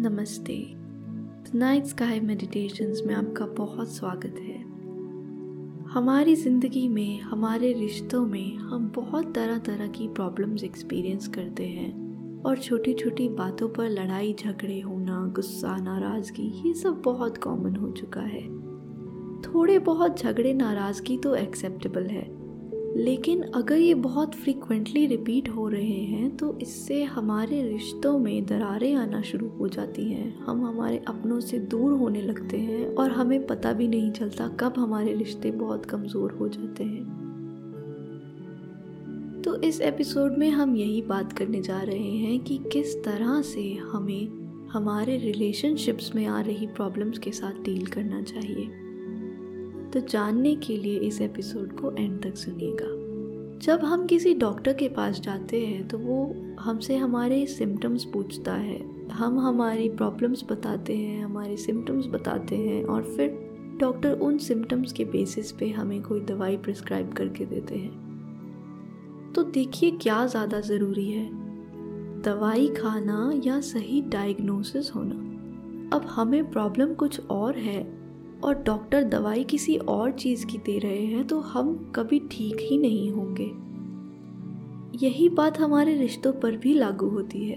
नमस्ते। Night sky meditations में आपका बहुत स्वागत है। हमारी ज़िंदगी में, हमारे रिश्तों में हम बहुत तरह तरह की प्रॉब्लम्स एक्सपीरियंस करते हैं और छोटी छोटी बातों पर लड़ाई, झगड़े होना, गुस्सा, नाराज़गी, ये सब बहुत कॉमन हो चुका है। थोड़े बहुत झगड़े, नाराज़गी तो एक्सेप्टेबल है। लेकिन अगर ये बहुत फ्रीक्वेंटली रिपीट हो रहे हैं तो इससे हमारे रिश्तों में दरारें आना शुरू हो जाती हैं। हम हमारे अपनों से दूर होने लगते हैं और हमें पता भी नहीं चलता कब हमारे रिश्ते बहुत कमज़ोर हो जाते हैं। तो इस एपिसोड में हम यही बात करने जा रहे हैं कि किस तरह से हमें हमारे रिलेशनशिप्स में आ रही प्रॉब्लम्स के साथ डील करना चाहिए। तो जानने के लिए इस एपिसोड को एंड तक सुनिएगा। जब हम किसी डॉक्टर के पास जाते हैं तो वो हमसे हमारे सिम्टम्स पूछता है। हम हमारी प्रॉब्लम्स बताते हैं, हमारे सिम्टम्स बताते हैं और फिर डॉक्टर उन सिम्टम्स के बेसिस पे हमें कोई दवाई प्रिस्क्राइब करके देते हैं। तो देखिए क्या ज़्यादा ज़रूरी है। दवाई खाना या सही डायग्नोसिस होना। अब हमें प्रॉब्लम कुछ और है। और डॉक्टर दवाई किसी और चीज़ की दे रहे हैं तो हम कभी ठीक ही नहीं होंगे। यही बात हमारे रिश्तों पर भी लागू होती है।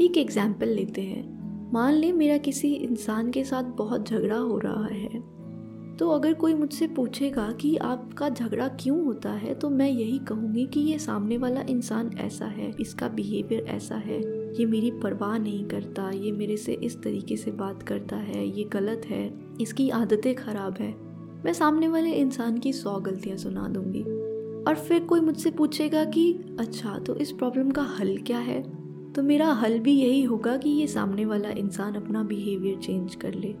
एक एग्ज़ाम्पल लेते हैं। मान लें मेरा किसी इंसान के साथ बहुत झगड़ा हो रहा है। तो अगर कोई मुझसे पूछेगा कि आपका झगड़ा क्यों होता है तो मैं यही कहूँगी कि ये सामने वाला इंसान ऐसा है, इसका बिहेवियर ऐसा है, ये मेरी परवाह नहीं करता, ये मेरे से इस तरीके से बात करता है, ये गलत है। इसकी आदतें ख़राब है। मैं सामने वाले इंसान की सौ गलतियाँ सुना दूँगी। और फिर कोई मुझसे पूछेगा कि अच्छा तो इस प्रॉब्लम का हल क्या है? तो मेरा हल भी यही होगा कि ये सामने वाला इंसान अपना बिहेवियर चेंज कर ले,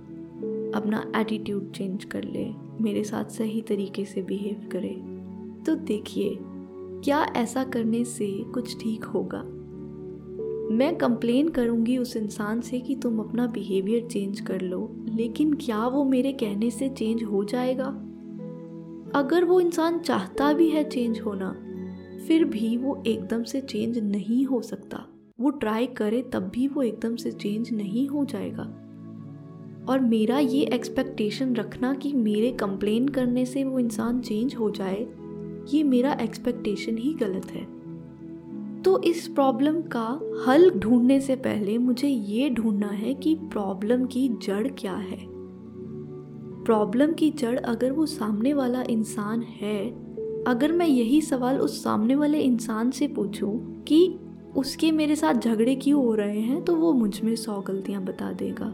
अपना एटीट्यूड चेंज कर ले, मेरे साथ सही तरीके से बिहेव करे। तो देखिए, क्या ऐसा करने से कुछ ठीक होगा? मैं कंप्लेन करूँगी उस इंसान से कि तुम अपना बिहेवियर चेंज कर लो, लेकिन क्या वो मेरे कहने से चेंज हो जाएगा? अगर वो इंसान चाहता भी है चेंज होना, फिर भी वो एकदम से चेंज नहीं हो सकता। वो ट्राई करे तब भी वो एकदम से चेंज नहीं हो जाएगा। और मेरा ये एक्सपेक्टेशन रखना कि मेरे कंप्लेन करने से वो इंसान चेंज हो जाए, ये मेरा एक्सपेक्टेशन ही गलत है। तो इस प्रॉब्लम का हल ढूँढने से पहले मुझे ये ढूंढना है कि प्रॉब्लम की जड़ क्या है। प्रॉब्लम की जड़ अगर वो सामने वाला इंसान है, अगर मैं यही सवाल उस सामने वाले इंसान से पूछूँ कि उसके मेरे साथ झगड़े क्यों हो रहे हैं तो वो मुझमें सौ गलतियाँ बता देगा।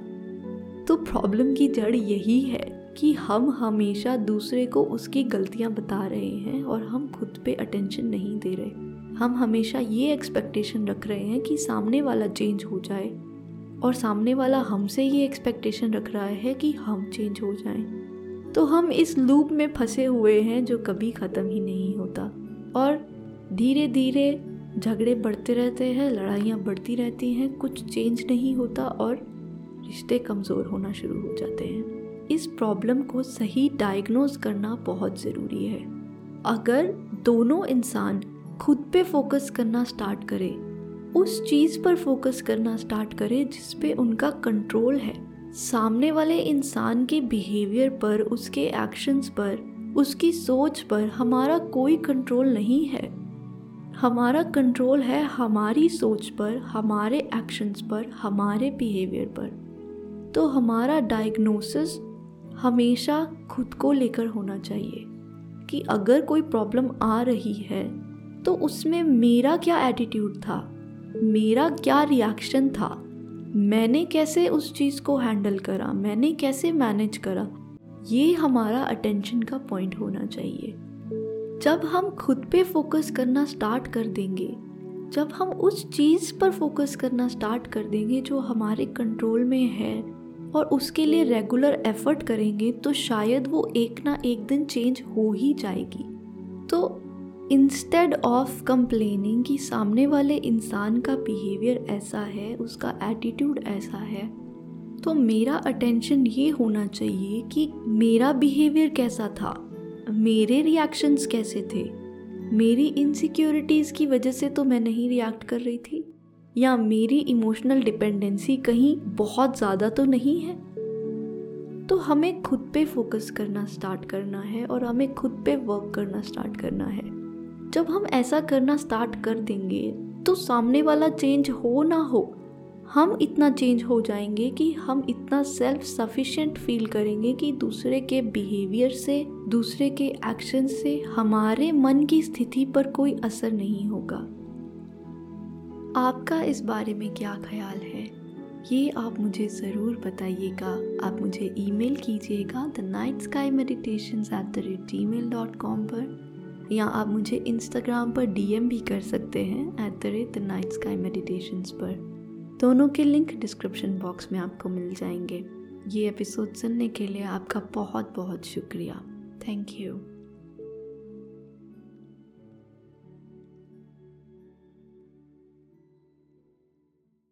तो प्रॉब्लम की जड़ यही है कि हम हमेशा दूसरे को उसकी गलतियाँ बता रहे हैं और हम खुद पे अटेंशन नहीं दे रहे। हम हमेशा ये एक्सपेक्टेशन रख रहे हैं कि सामने वाला चेंज हो जाए। और सामने वाला हमसे ये एक्सपेक्टेशन रख रहा है कि हम चेंज हो जाएँ। तो हम इस लूप में फंसे हुए हैं जो कभी ख़त्म ही नहीं होता। और धीरे धीरे झगड़े बढ़ते रहते हैं, लड़ाइयाँ बढ़ती रहती हैं, कुछ चेंज नहीं होता और रिश्ते कमज़ोर होना शुरू हो जाते हैं। इस प्रॉब्लम को सही डायग्नोज करना बहुत ज़रूरी है। अगर दोनों इंसान खुद पे फोकस करना स्टार्ट करें। उस चीज़ पर फोकस करना स्टार्ट करें जिस पे उनका कंट्रोल है। सामने वाले इंसान के बिहेवियर पर, उसके एक्शंस पर, उसकी सोच पर हमारा कोई कंट्रोल नहीं है। हमारा कंट्रोल है हमारी सोच पर, हमारे एक्शंस पर, हमारे बिहेवियर पर। तो हमारा डायग्नोसिस हमेशा खुद को लेकर होना चाहिए कि अगर कोई प्रॉब्लम आ रही है तो उसमें मेरा क्या एटीट्यूड था? मेरा क्या रिएक्शन था? मैंने कैसे उस चीज़ को हैंडल करा? मैंने कैसे मैनेज करा? ये हमारा अटेंशन का पॉइंट होना चाहिए। जब हम खुद पे फोकस करना स्टार्ट कर देंगे, जब हम उस चीज़ पर फोकस करना स्टार्ट कर देंगे जो हमारे कंट्रोल में है और उसके लिए रेगुलर एफर्ट करेंगे तो शायद वो एक ना एक दिन चेंज हो ही जाएगी। तो इंस्टेड ऑफ़ कंप्लेनिंग कि सामने वाले इंसान का बिहेवियर ऐसा है, उसका एटीट्यूड ऐसा है तो मेरा अटेंशन ये होना चाहिए कि मेरा बिहेवियर कैसा था, मेरे रिएक्शंस कैसे थे, मेरी इनसिक्योरिटीज़ की वजह से तो मैं नहीं रिएक्ट कर रही थी, या मेरी इमोशनल डिपेंडेंसी कहीं बहुत ज़्यादा तो नहीं है? तो हमें खुद पे फोकस करना स्टार्ट करना है और हमें खुद पे वर्क करना स्टार्ट करना है। जब हम ऐसा करना स्टार्ट कर देंगे तो सामने वाला चेंज हो ना हो, हम इतना चेंज हो जाएँगे कि हम इतना सेल्फ सफिशिएंट फील करेंगे कि दूसरे के बिहेवियर से, दूसरे के एक्शन से हमारे मन की स्थिति पर कोई असर नहीं होगा। आपका इस बारे में क्या ख्याल है? ये आप मुझे ज़रूर बताइएगा। आप मुझे ईमेल कीजिएगा the night sky meditation at the rate Gmail dot com पर। या आप मुझे इंस्टाग्राम पर डीएम भी कर सकते हैं at the rate night sky meditations पर। दोनों के लिंक डिस्क्रिप्शन बॉक्स में आपको मिल जाएँगे। ये एपिसोड सुनने के लिए आपका बहुत बहुत शुक्रिया। Thank you